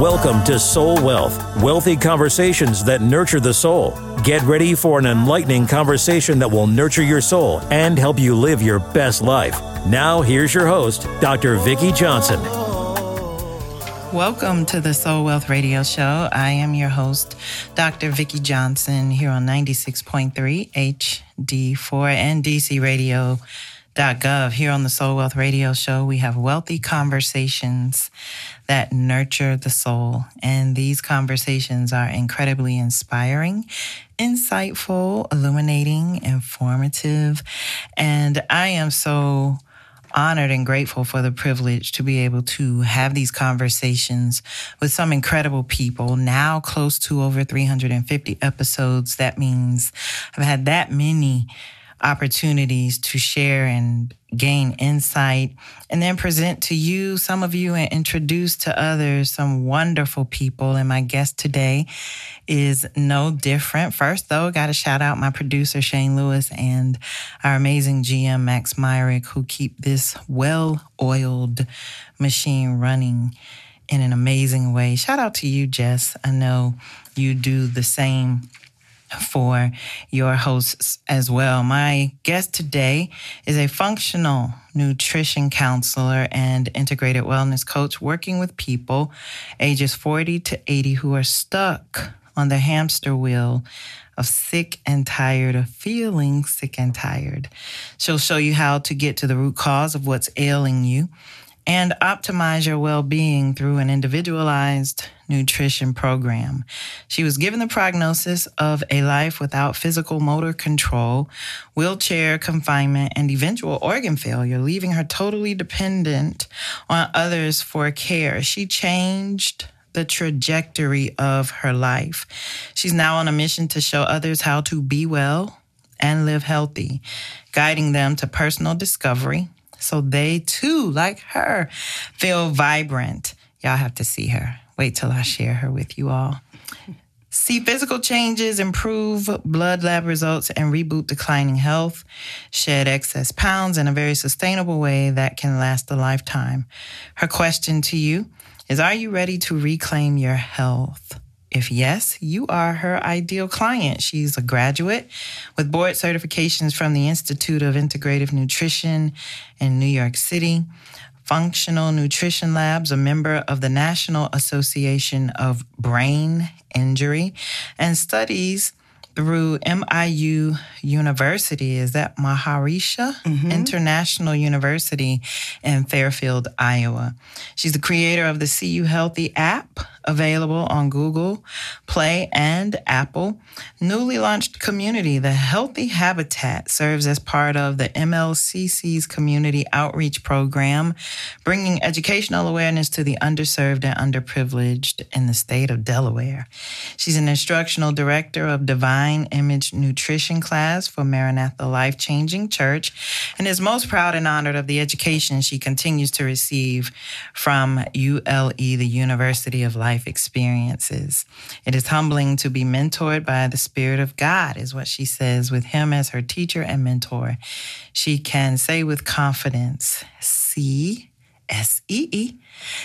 Welcome to Soul Wealth, wealthy conversations that nurture the soul. Get ready for an enlightening conversation that will nurture your soul and help you live your best life. Now, here's your host, Dr. Vikki Johnson. Welcome to the Soul Wealth Radio Show. I am your host, Dr. Vikki Johnson, here on 96.3 HD4 and DCRadio.gov. Here on the Soul Wealth Radio Show, we have wealthy conversations that nurture the soul. And these conversations are incredibly inspiring, insightful, illuminating, informative. And I am so honored and grateful for the privilege to be able to have these conversations with some incredible people. Now close to over 350 episodes. That means I've had that many opportunities to share and gain insight and then present to you, some of you, and introduce to others some wonderful people. And my guest today is no different. First, though, got to shout out my producer, Shane Lewis, and our amazing GM, Max Myrick, who keep this well oiled machine running in an amazing way. Shout out to you, Jess. I know you do the same for your hosts as well. My guest today is a functional nutrition counselor and integrated wellness coach working with people ages 40 to 80 who are stuck on the hamster wheel of sick and tired of feeling sick and tired. She'll show you how to get to the root cause of what's ailing you and optimize your well being through an individualized nutrition program. She was given the prognosis of a life without physical motor control, wheelchair confinement, and eventual organ failure, leaving her totally dependent on others for care. She changed the trajectory of her life. She's now on a mission to show others how to be well and live healthy, guiding them to personal discovery so they too, like her, feel vibrant. Y'all have to see her. Wait till I share her with you all. See physical changes, improve blood lab results, and reboot declining health, shed excess pounds in a very sustainable way that can last a lifetime. Her question to you is Are you ready to reclaim your health? If yes, you are her ideal client. She's a graduate with board certifications from the Institute of Integrative Nutrition in New York City, Functional Nutrition Labs, a member of the National Association of Brain Injury, and studies through MIU University. Is that Maharishi mm-hmm. International University in Fairfield, Iowa? She's the creator of the See You Healthy app, available on Google Play and Apple. Newly launched community, the Healthy Habitat, serves as part of the MLCC's community outreach program, bringing educational awareness to the underserved and underprivileged in the state of Delaware. She's an instructional director of Divine Image Nutrition class for Maranatha Life Changing Church and is most proud and honored of the education she continues to receive from ULE, the University of Life life experiences. It is humbling to be mentored by the Spirit of God, is what she says, with Him as her teacher and mentor. She can say with confidence, C S E E,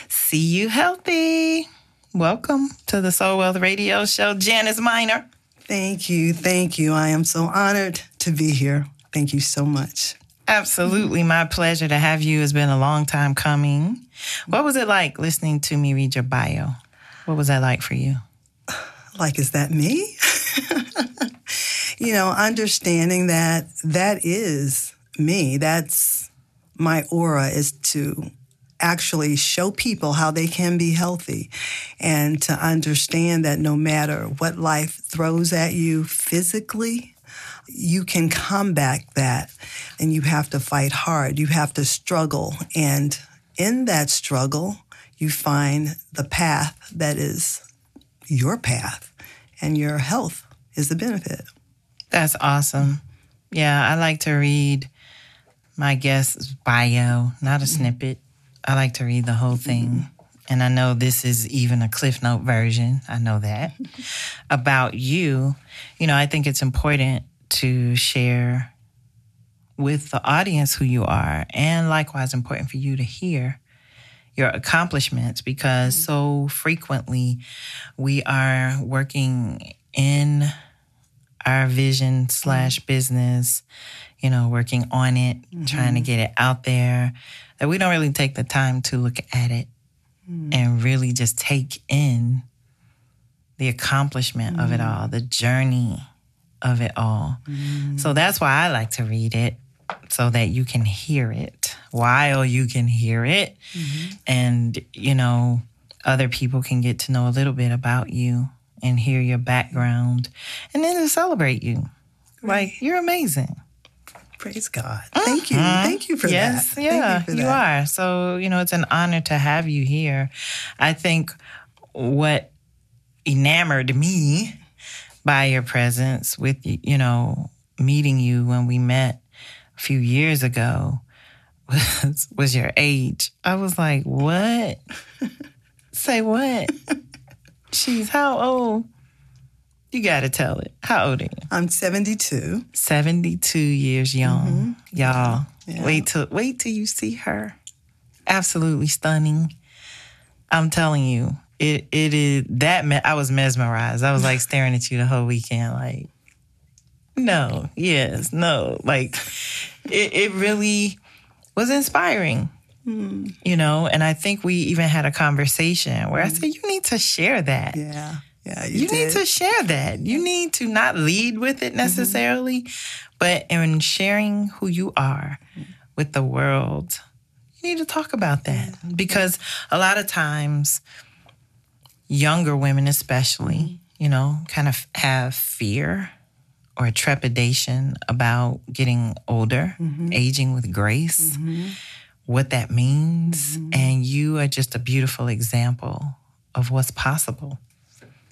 see you healthy. Welcome to the Soul Wealth Radio Show, Janice Minor. Thank you. Thank you. I am so honored to be here. Thank you so much. Absolutely. My pleasure to have you. It's been a long time coming. What was it like listening to me read your bio? What was that like for you? Like, is that me? you know, understanding that that is me. That's my aura is to actually show people how they can be healthy and to understand that no matter what life throws at you physically, you can combat that and you have to fight hard. You have to struggle. And in that struggle, you find the path that is your path, and your health is the benefit. That's awesome. Yeah, I like to read my guest's bio, not a mm-hmm. snippet. I like to read the whole mm-hmm. thing. and I know this is even a Cliff Note version, I know that, about you, you know, I think it's important to share with the audience who you are, and likewise important for you to hear your accomplishments because mm-hmm. so frequently we are working in our vision slash mm-hmm. business, you know, working on it, trying to mm-hmm. get it out there, that we don't really take the time to look at it and really just take in the accomplishment of it all, the journey of it all. So that's why I like to read it so that you can hear it while you can hear it. Mm-hmm. And, you know, other people can get to know a little bit about you and hear your background and then to celebrate you. Like, you're amazing. Praise God. Mm-hmm. Thank you. Thank you for yes, that. yeah, you, for you are. So, you know, it's an honor to have you here. I think what enamored me by your presence with, you know, meeting you when we met a few years ago was, was your age. I was like, what? Say what? She's how old? You got to tell it. How old are you? I'm 72. 72 years young. Mm-hmm. Y'all, wait till wait till you see her. Absolutely stunning. I'm telling you, it it is that me- I was mesmerized. I was like staring at you the whole weekend like no, yes, no. Like it it really was inspiring. You know, and I think we even had a conversation where I mm. said you need to share that. Yeah. Yeah, you, you need to share that. You need to not lead with it mm-hmm. necessarily, but in sharing who you are mm. with the world, you need to talk about that. Because a lot of times, younger women, especially, mm-hmm. you know, kind of have fear or trepidation about getting older, mm-hmm. aging with grace, mm-hmm. what that means. Mm-hmm. And you are just a beautiful example of what's possible.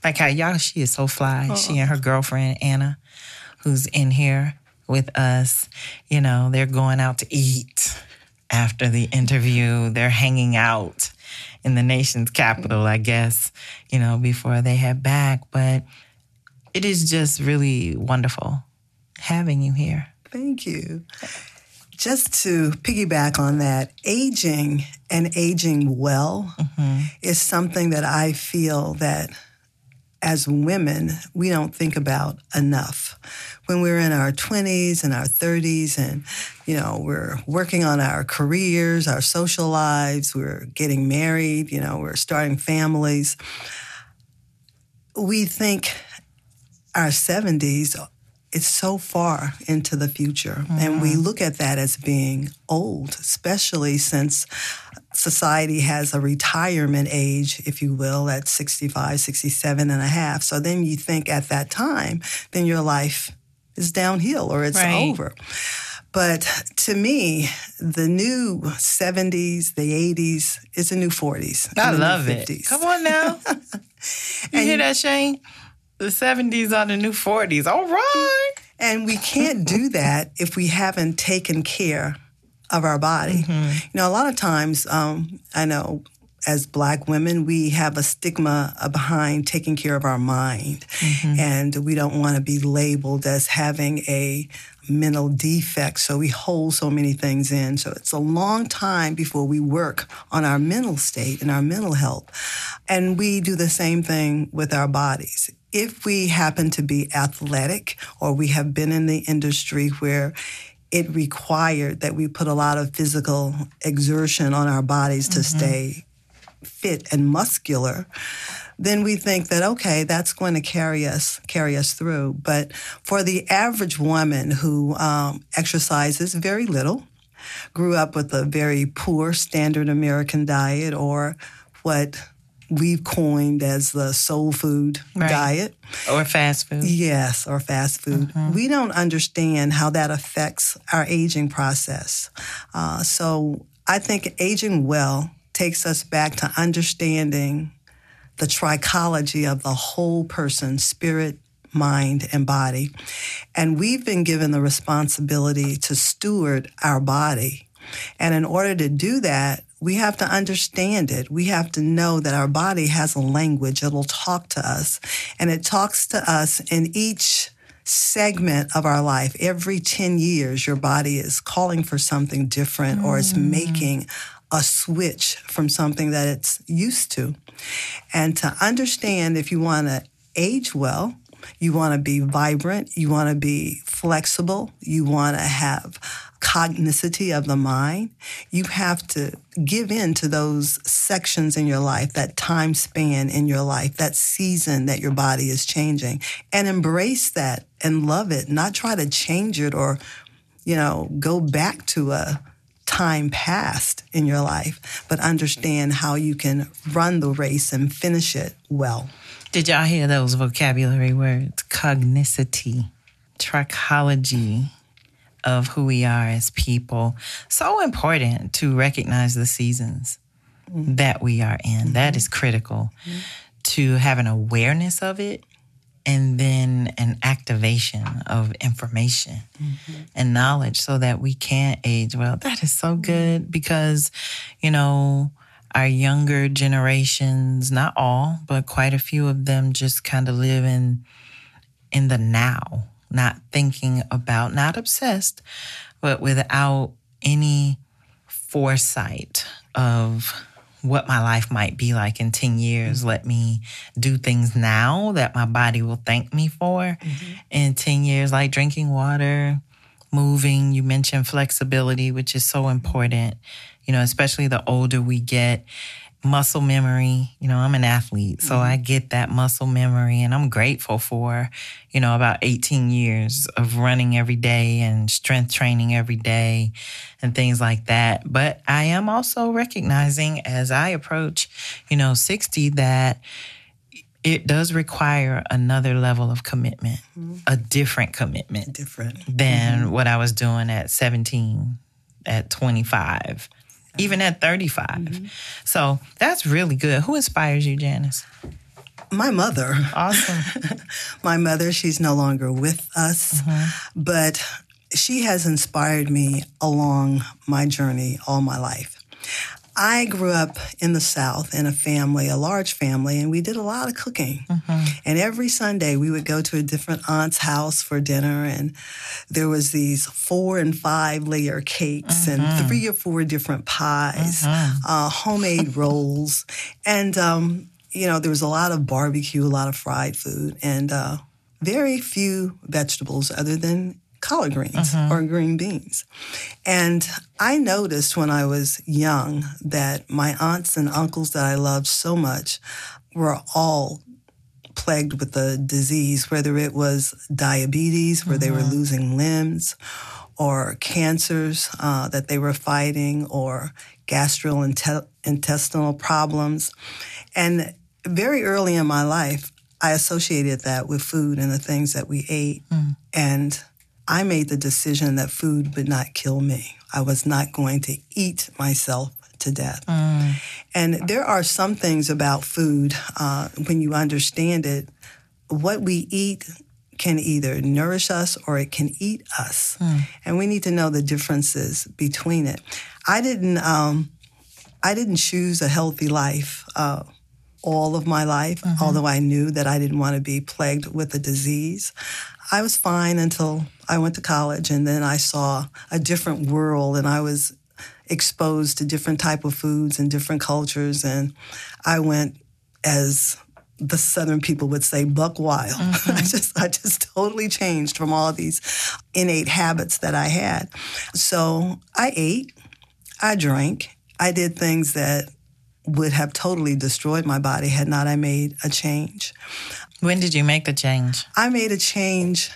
Like how y'all, she is so fly. Oh. She and her girlfriend Anna, who's in here with us. You know, they're going out to eat after the interview. They're hanging out in the nation's capital, I guess. You know, before they head back. But it is just really wonderful having you here. Thank you. Just to piggyback on that, aging and aging well mm-hmm. is something that I feel that as women, we don't think about enough. When we're in our 20s and our 30s and, you know, we're working on our careers, our social lives, we're getting married, you know, we're starting families, we think our 70s it's so far into the future and we mm-hmm. look at that as being old especially since society has a retirement age if you will at 65 67 and a half so then you think at that time then your life is downhill or it's Right. over but to me the new 70s the 80s is a new 40s I the new love it. Come on now. you hear that, Shane? The 70s are the new 40s. All right. And we can't do that if we haven't taken care of our body. You know, a lot of times, um, I know as Black women, we have a stigma behind taking care of our mind. And we don't want to be labeled as having a mental defect. So we hold so many things in. So it's a long time before we work on our mental state and our mental health. And we do the same thing with our bodies if we happen to be athletic or we have been in the industry where it required that we put a lot of physical exertion on our bodies to stay fit and muscular then we think that okay that's going to carry us carry us through. But for the average woman who um, exercises very little grew up with a very poor standard american diet or what we've coined as the soul food Right. diet Or fast food. Yes, or fast food. We don't understand how that affects our aging process. Uh, so I think aging well takes us back to understanding the trichology of the whole person spirit, mind, and body. And we've been given the responsibility to steward our body. And in order to do that, we have to understand it. We have to know that our body has a language. It'll talk to us and it talks to us in each segment of our life. Every 10 years, your body is calling for something different or it's mm. making a switch from something that it's used to. And to understand if you want to age well, you want to be vibrant, you want to be flexible, you want to have cognicity of the mind, you have to give in to those sections in your life, that time span in your life, that season that your body is changing, and embrace that and love it, not try to change it or, you know, go back to a time past in your life, but understand how you can run the race and finish it well. Did y'all hear those vocabulary words? Cognicity, trichology of who we are as people. So important to recognize the seasons mm-hmm. that we are in. That mm-hmm. is critical. Mm-hmm. To have an awareness of it and then an activation of information and knowledge so that we can age. Well. That is so good because, you know, our younger generations, not all, but quite a few of them just kind of live in in the now, not thinking about, not obsessed, but without any foresight of what my life might be like in 10 years. Mm-hmm. Let me do things now that my body will thank me for mm-hmm. in 10 years, like drinking water, moving. You mentioned flexibility, which is so important, you know, especially the older we get. Muscle memory, you know, I'm an athlete, so I mm-hmm. get that muscle memory, and I'm grateful for, you know, about 18 years of running every day and strength training every day and things like that. But I am also recognizing as I approach, you know, 60 that it does require another level of commitment, mm-hmm. a different commitment Different. than mm-hmm. what I was doing at 17, at 25, even at 35. Mm-hmm. So that's really good. Who inspires you, Janice? My mother. Awesome. my mother, she's no longer with us, mm-hmm. but she has inspired me along my journey all my life. I grew up in the South in a family, a large family, and we did a lot of cooking. And every Sunday we would go to a different aunt's house for dinner, and there was these four and five layer cakes and three or four different pies, uh, homemade rolls, and um, you know there was a lot of barbecue, a lot of fried food, and uh, very few vegetables other than collard greens mm-hmm. or green beans. And I noticed when I was young that my aunts and uncles that I loved so much were all plagued with a disease, whether it was diabetes, where they were mm-hmm. losing limbs, or cancers uh, that they were fighting, or gastrointestinal problems. And very early in my life, I associated that with food and the things that we ate. Mm. And I made the decision that food would not kill me. I was not going to eat myself to death. And there are some things about food, uh, when you understand it, what we eat can either nourish us or it can eat us. And we need to know the differences between it. I didn't, um, I didn't choose a healthy life. Uh, all of my life, although I knew that I didn't want to be plagued with a disease. I was fine until I went to college and then I saw a different world and I was exposed to different type of foods and different cultures and I went as the southern people would say buck wild. I mm-hmm. just I just totally changed from all these innate habits that I had. So I ate, I drank, I did things that would have totally destroyed my body had not I made a change. When did you make the change? I made a change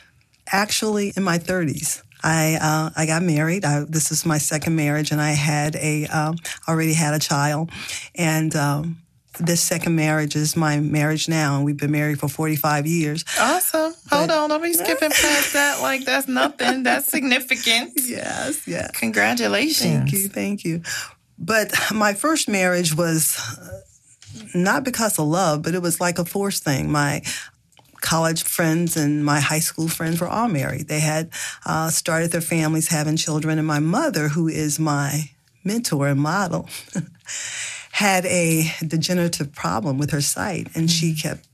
actually in my 30s. I uh, I got married. I, this is my second marriage, and I had a um, already had a child, and um, this second marriage is my marriage now, and we've been married for 45 years. Awesome. Hold on. Don't be skipping past that like that's nothing. That's significant. Yes, yes. Congratulations. Thank you, thank you. But my first marriage was uh, not because of love, but it was like a forced thing. My college friends and my high school friends were all married. They had uh, started their families, having children, and my mother, who is my mentor and model had a degenerative problem with her sight, and she kept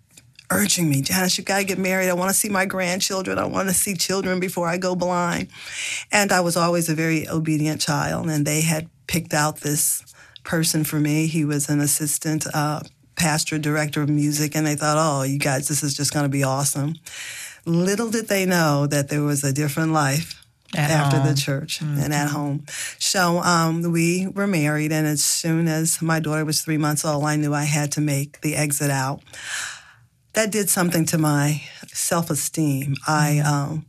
urging me, Janice, you got to get married. I want to see my grandchildren. I want to see children before I go blind. And I was always a very obedient child, and they had picked out this person for me. He was an assistant uh, pastor, director of music, and they thought, oh, you guys, this is just going to be awesome. Little did they know that there was a different life At after home. the church and at home. So um, we were married, and as soon as my daughter was three months old, I knew I had to make the exit out. That did something to my self esteem. I um,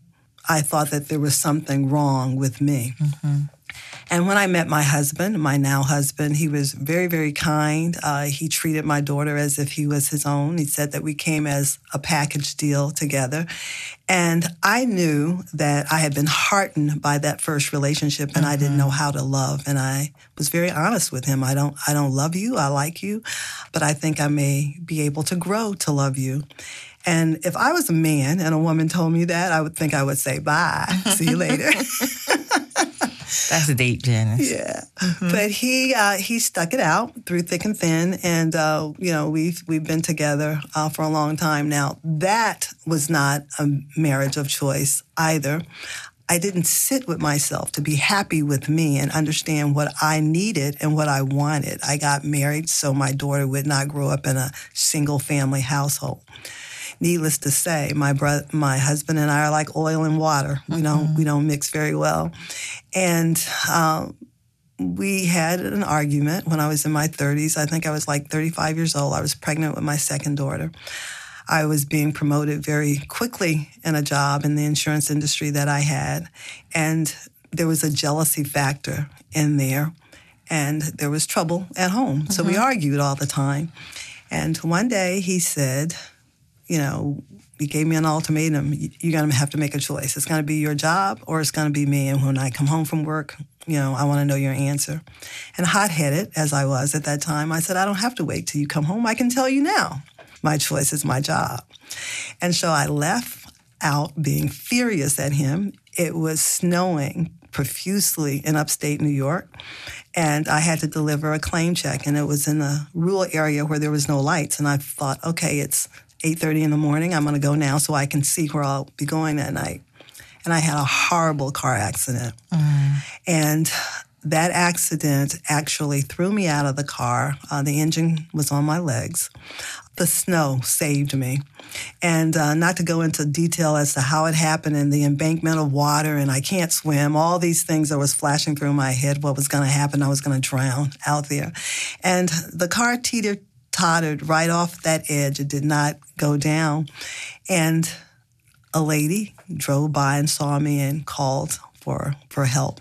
I thought that there was something wrong with me. And when I met my husband, my now husband, he was very, very kind. Uh, he treated my daughter as if he was his own. He said that we came as a package deal together. And I knew that I had been heartened by that first relationship and I didn't know how to love. And I was very honest with him. I don't, I don't love you. I like you, but I think I may be able to grow to love you. And if I was a man and a woman told me that, I would think I would say, bye, see you later. That's a deep, Janice. Yeah, but he uh, he stuck it out through thick and thin, and uh, you know we've we've been together uh, for a long time now. That was not a marriage of choice either. I didn't sit with myself to be happy with me and understand what I needed and what I wanted. I got married so my daughter would not grow up in a single family household needless to say, my brother, my husband and I are like oil and water. We don't we don't mix very well, and. Um, we had an argument when I was in my 30s. I think I was like 35 years old. I was pregnant with my second daughter. I was being promoted very quickly in a job in the insurance industry that I had. And there was a jealousy factor in there. And there was trouble at home. So we argued all the time. And one day he said, you know, he gave me an ultimatum. You're going to have to make a choice. It's going to be your job or it's going to be me. And when I come home from work, you know, I want to know your answer. And hot headed as I was at that time, I said, I don't have to wait till you come home. I can tell you now. My choice is my job. And so I left out being furious at him. It was snowing profusely in upstate New York. And I had to deliver a claim check, and it was in a rural area where there was no lights. And I thought, okay, it's 8.30 in the morning. I'm going to go now so I can see where I'll be going that night. And I had a horrible car accident. And that accident actually threw me out of the car. Uh, the engine was on my legs. The snow saved me. And uh, not to go into detail as to how it happened and the embankment of water, and I can't swim, all these things that was flashing through my head, what was going to happen, I was going to drown out there. And the car teeter tottered right off that edge. It did not go down. And a lady drove by and saw me and called for for help.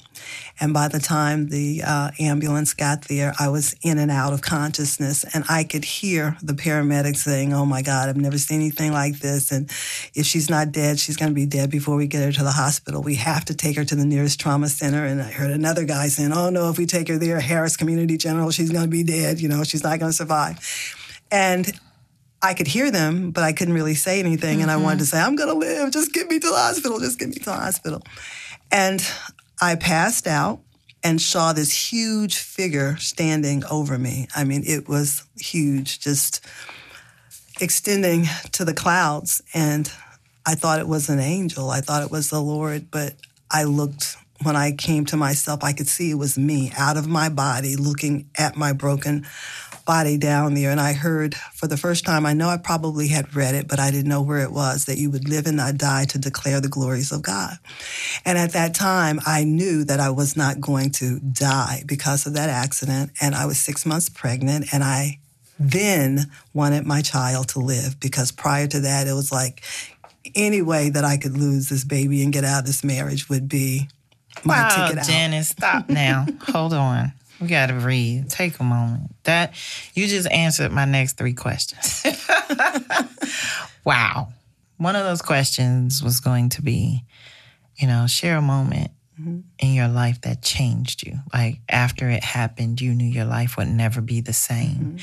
And by the time the uh, ambulance got there, I was in and out of consciousness, and I could hear the paramedics saying, "Oh my God, I've never seen anything like this! And if she's not dead, she's going to be dead before we get her to the hospital. We have to take her to the nearest trauma center." And I heard another guy saying, "Oh no, if we take her there, Harris Community General, she's going to be dead. You know, she's not going to survive." And I could hear them, but I couldn't really say anything. And I wanted to say, I'm going to live. Just get me to the hospital. Just get me to the hospital. And I passed out and saw this huge figure standing over me. I mean, it was huge, just extending to the clouds. And I thought it was an angel. I thought it was the Lord. But I looked, when I came to myself, I could see it was me out of my body looking at my broken body down there. And I heard for the first time, I know I probably had read it, but I didn't know where it was, that you would live and not die to declare the glories of God. And at that time, I knew that I was not going to die because of that accident. And I was six months pregnant and I then wanted my child to live because prior to that, it was like any way that I could lose this baby and get out of this marriage would be my Wow, ticket out. Janice, stop now. Hold on. We got to breathe. Take a moment. That you just answered my next three questions. wow. One of those questions was going to be, you know, share a moment mm-hmm. in your life that changed you. Like after it happened, you knew your life would never be the same. Mm-hmm.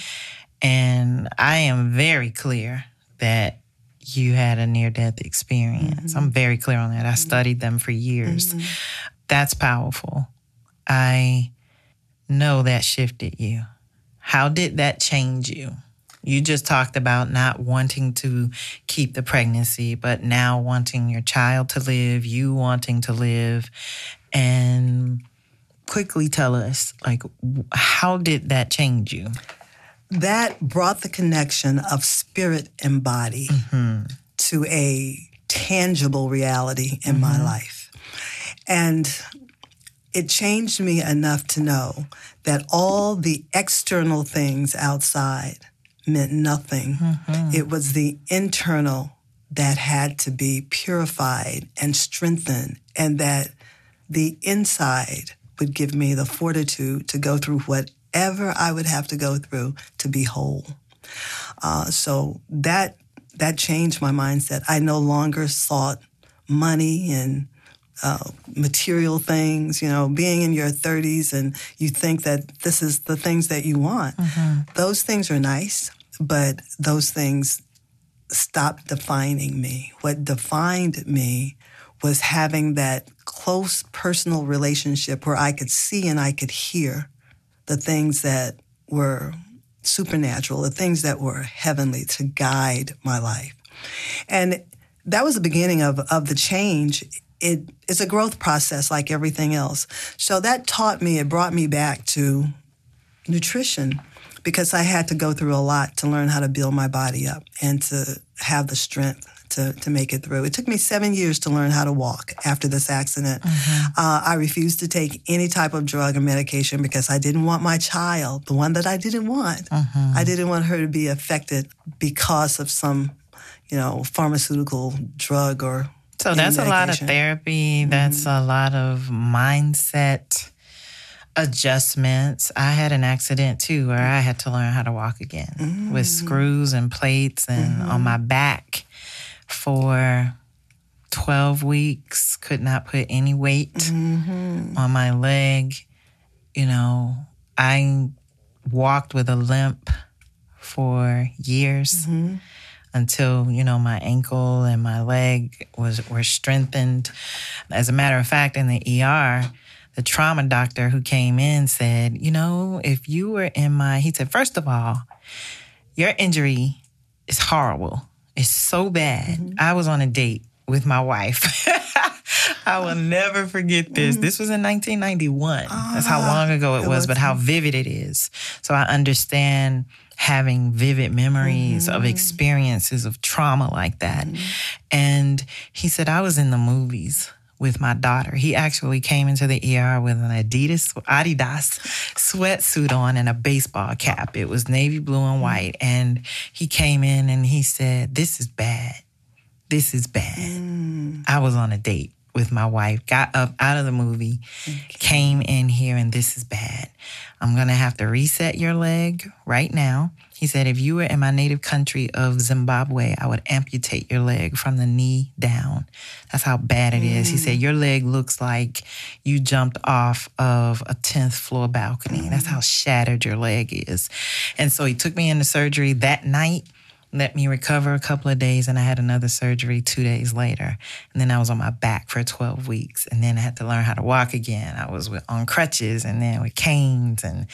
And I am very clear that you had a near death experience. Mm-hmm. I'm very clear on that. I studied them for years. That's powerful. I know that shifted you? How did that change you? You just talked about not wanting to keep the pregnancy, but now wanting your child to live, you wanting to live. And quickly tell us, like, how did that change you? that brought the connection of spirit and body mm-hmm. to a tangible reality in my mm-hmm. life. And it changed me enough to know that all the external things outside meant nothing. It was the internal that had to be purified and strengthened, and that the inside would give me the fortitude to go through whatever I would have to go through to be whole. Uh, so that that changed my mindset. I no longer sought money and uh, material things. You know, being in your 30s and you think that this is the things that you want. Those things are nice, but those things stopped defining me. What defined me was having that close personal relationship where I could see and I could hear the things that were supernatural, the things that were heavenly to guide my life. And that was the beginning of, of the change. It, it's a growth process like everything else. So that taught me, it brought me back to nutrition because I had to go through a lot to learn how to build my body up and to have the strength to, to make it through. It took me seven years to learn how to walk after this accident. Uh, I refused to take any type of drug or medication because I didn't want my child, the one that I didn't want, I didn't want her to be affected because of some, you know, pharmaceutical drug or. So that's a lot of therapy. That's mm-hmm. a lot of mindset adjustments. I had an accident too where I had to learn how to walk again with mm. screws and plates and on my mm-hmm. back for 12 weeks, could not put any weight mm-hmm. on my leg. You know, I walked with a limp for years until you know my ankle and my leg was were strengthened. As a matter of fact, in the ER, the trauma doctor who came in said, you know, if you were in my, he said, first of all, your injury is horrible. It's so bad. I was on a date with my wife. I will never forget this. Mm-hmm. This was in 1991. That's how ah, long ago it, was, but how vivid it is. So I understand having vivid memories of mm-hmm. experiences of trauma like that. Mm-hmm. And he said, I was in the movies with my daughter. He actually came into the ER with an Adidas Adidas sweatsuit on and a baseball cap. It was navy blue and white. And he came in and he said, This is bad. This is bad. Mm. I was on a date with my wife, got up out of the movie, came in here, and this is bad. I'm going to have to reset your leg right now. He said, if you were in my native country of Zimbabwe, I would amputate your leg from the knee down. That's how bad it is. He said, mm. your leg looks like you jumped off of a 10th floor balcony. That's how mm. shattered your leg is. And so he took me into surgery that night let me recover a couple of days and I had another surgery two days later. And then I was on my back for 12 weeks. And then I had to learn how to walk again. I was with, on crutches and then with canes. And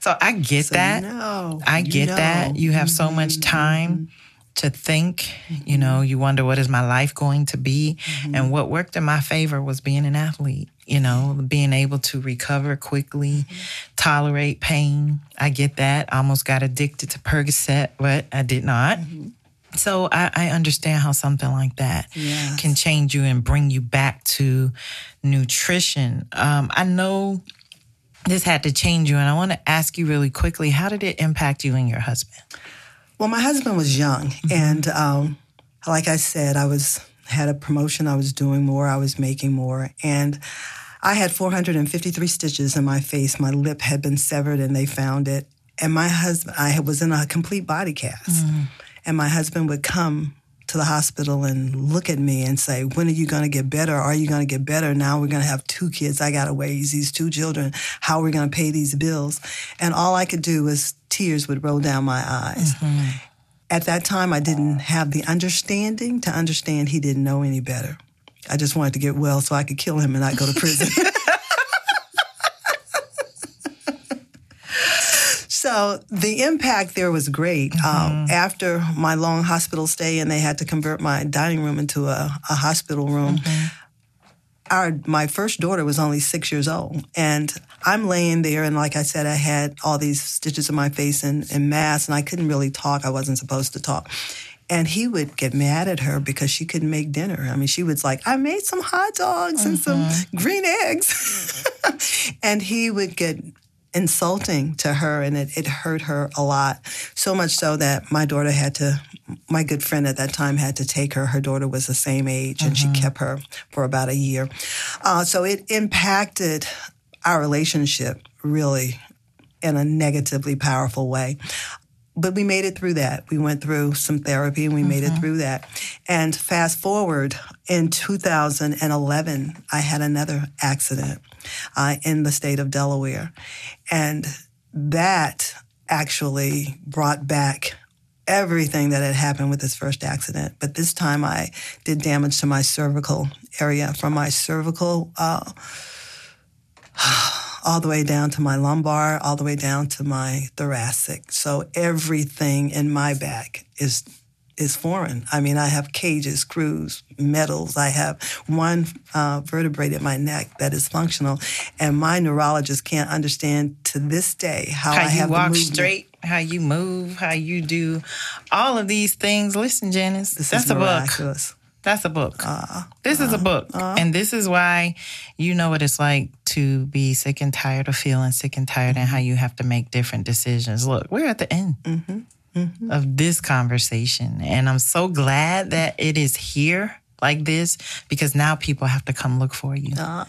so I get So that. you know, I you get that. know. Mm-hmm. You have so much time to think. You know, you wonder what is my life going to be. Mm-hmm. And what worked in my favor was being an athlete. You know, being able to recover quickly, Mm-hmm. tolerate pain. I get that. I almost got addicted to Percocet, but I did not. Mm-hmm. So I, I understand how something like that Yes. can change you and bring you back to nutrition. Um, I know this had to change you, and I want to ask you really quickly: How did it impact you and your husband? Well, my husband was young, and um, like I said, I was had a promotion. I was doing more. I was making more, and I had 453 stitches in my face. My lip had been severed, and they found it. And my husband, I was in a complete body cast, mm. and my husband would come to the hospital and look at me and say, "When are you going to get better? Are you going to get better? Now we're going to have two kids. I got to raise these two children. How are we going to pay these bills?" And all I could do was tears would roll down my eyes. Mm-hmm. At that time, I didn't have the understanding to understand he didn't know any better. I just wanted to get well so I could kill him and not go to prison. So the impact there was great. Um, after my long hospital stay, and they had to convert my dining room into a, a hospital room. Our my first daughter was only six years old, and I'm laying there, and like I said, I had all these stitches in my face and, and mass, and I couldn't really talk. I wasn't supposed to talk. And he would get mad at her because she couldn't make dinner. I mean, she was like, I made some hot dogs and some green eggs. and he would get insulting to her and it, it hurt her a lot. So much so that my daughter had to, my good friend at that time had to take her. Her daughter was the same age and she kept her for about a year. Uh, so it impacted our relationship really in a negatively powerful way. But we made it through that. We went through some therapy and we made it through that. And fast forward in 2011, I had another accident uh, in the state of Delaware. And that actually brought back everything that had happened with this first accident. But this time I did damage to my cervical area from my cervical uh, all the way down to my lumbar, all the way down to my thoracic. So everything in my back is is foreign. I mean, I have cages, screws, metals. I have one uh, vertebrae in my neck that is functional, and my neurologist can't understand to this day how, How I you have the walk straight, how you move, how you do all of these things. Listen, Janice, This that's is a book. That's a book. Uh, this is a book. and this is why you know what it's like to be sick and tired of feeling sick and tired and how you have to make different decisions. Look, we're at the end Mm-hmm. of this conversation. And I'm so glad that it is here like this because now people have to come look for you. Ah.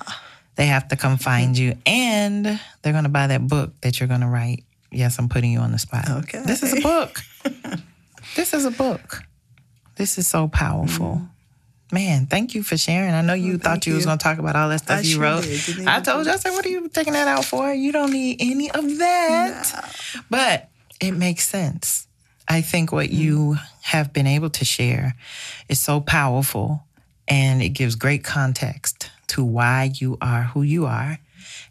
They have to come find you and they're going to buy that book that you're going to write. Yes, I'm putting you on the spot. Okay. This is a book. this is a book. This is so powerful. Man, thank you for sharing. I know you thought Mm. thank you, was going to talk about all that stuff I you sure wrote. did. I told you, I said, what are you taking that out for? You don't need any of that. But it makes sense. I think what you have been able to share is so powerful and it gives great context to why you are who you are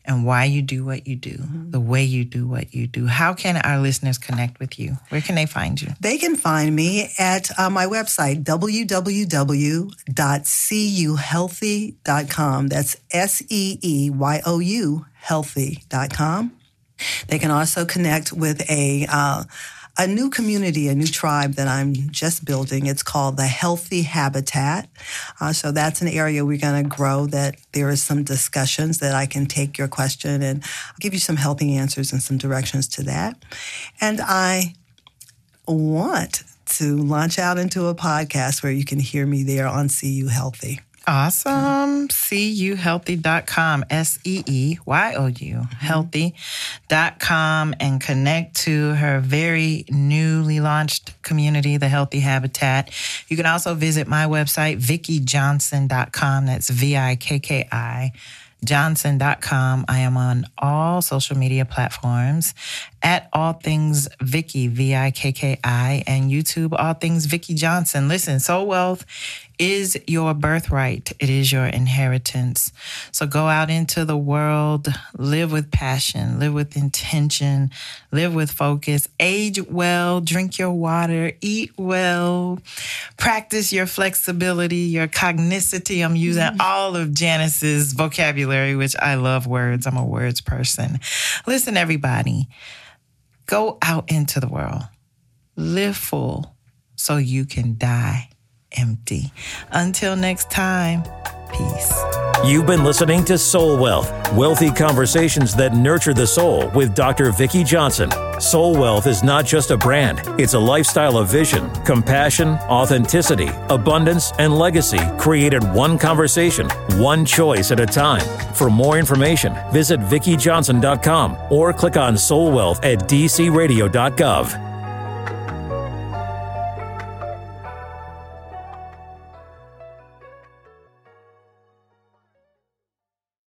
and why you do what you do, the way you do what you do. How can our listeners connect with you? Where can they find you? They can find me at uh, my website, www.seeyouhealthy.com. That's S E E Y O U healthy.com. They can also connect with a, uh, a new community, a new tribe that I'm just building. It's called the Healthy Habitat. Uh, so that's an area we're going to grow that there is some discussions that I can take your question and give you some healthy answers and some directions to that. And I want to launch out into a podcast where you can hear me there on See You Healthy. Awesome. SeeYouHealthy.com, S E E Y O U, mm-hmm. healthy.com, and connect to her very newly launched community, the Healthy Habitat. You can also visit my website, VikkiJohnson.com. That's V I K K I. Johnson.com. I am on all social media platforms at All Things Vikki, V I K K I, and YouTube, All Things Vikki Johnson. Listen, Soul Wealth is your birthright, it is your inheritance. So go out into the world, live with passion, live with intention, live with focus, age well, drink your water, eat well, practice your flexibility, your cognicity. I'm using mm-hmm. all of Janice's vocabulary, which I love words. I'm a words person. Listen, everybody, go out into the world, live full so you can die empty. Until next time, peace. You've been listening to Soul Wealth, wealthy conversations that nurture the soul with Dr. Vikki Johnson. Soul Wealth is not just a brand, it's a lifestyle of vision, compassion, authenticity, abundance, and legacy created one conversation, one choice at a time. For more information, visit VikkiJohnson.com or click on Soul Wealth at dcradio.gov.